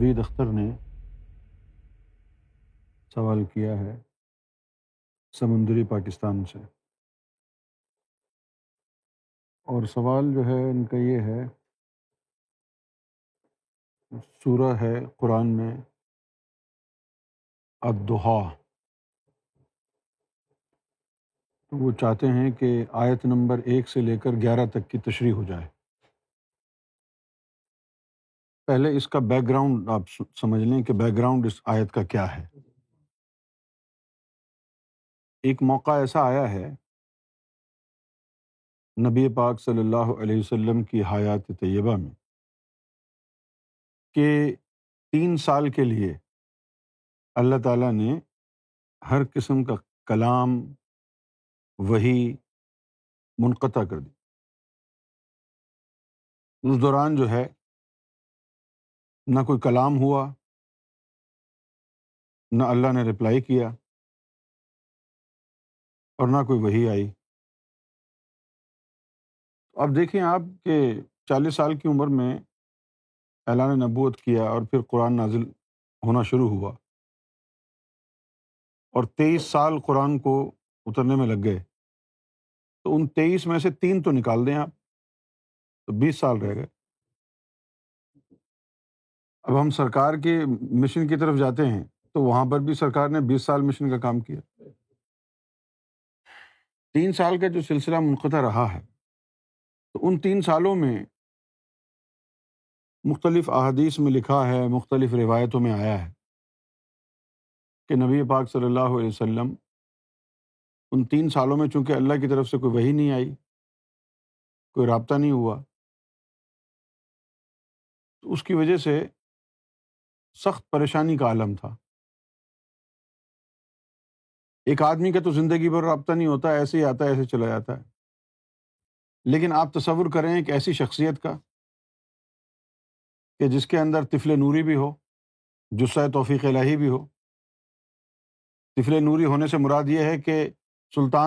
عبید اختر نے سوال کیا ہے سمندری پاکستان سے۔ اور سوال جو ہے ان کا یہ ہے، سورہ ہے قرآن میں ادہا تو وہ چاہتے ہیں کہ آیت نمبر ایک سے لے کر گیارہ تک کی تشریح ہو جائے۔ پہلے اس کا بیک گراؤنڈ آپ سمجھ لیں کہ بیک گراؤنڈ اس آیت کا کیا ہے۔ ایک موقع ایسا آیا ہے، نبی پاک صلی اللہ علیہ وسلم کی حیات طیبہ میں، کہ تین سال کے لیے اللہ تعالیٰ نے ہر قسم کا کلام وہی منقطع کر دی اس دوران جو ہے نہ کوئی کلام ہوا، نہ اللہ نے رپلائی کیا اور نہ کوئی وہی آئی۔ اب دیکھیں آپ کہ چالیس سال کی عمر میں اعلان نبوت کیا اور پھر قرآن نازل ہونا شروع ہوا۔ اور تیئیس سال قرآن کو اترنے میں لگ گئے۔ تو ان تیئیس میں سے تین تو نکال دیں آپ، تو بیس سال رہ گئے۔ اب ہم سرکار کے مشن کی طرف جاتے ہیں تو وہاں پر بھی سرکار نے بیس سال مشن کا کام کیا۔ تین سال کا جو سلسلہ منقطع رہا ہے، تو ان تین سالوں میں مختلف احادیث میں لکھا ہے، مختلف روایتوں میں آیا ہے کہ نبی پاک صلی اللہ علیہ وسلم ان تین سالوں میں چونکہ اللہ کی طرف سے کوئی وہی نہیں آئی، کوئی رابطہ نہیں ہوا، تو اس کی وجہ سے سخت پریشانی کا عالم تھا۔ ایک آدمی کا تو زندگی بھر رابطہ نہیں ہوتا، ایسے ہی آتا ہے، ایسے چلا جاتا ہے۔ لیکن آپ تصور کریں ایک ایسی شخصیت کا کہ جس کے اندر طفل نوری بھی ہو جسہ توفیق الہی بھی ہو۔ طفل نوری ہونے سے مراد یہ ہے کہ سلطان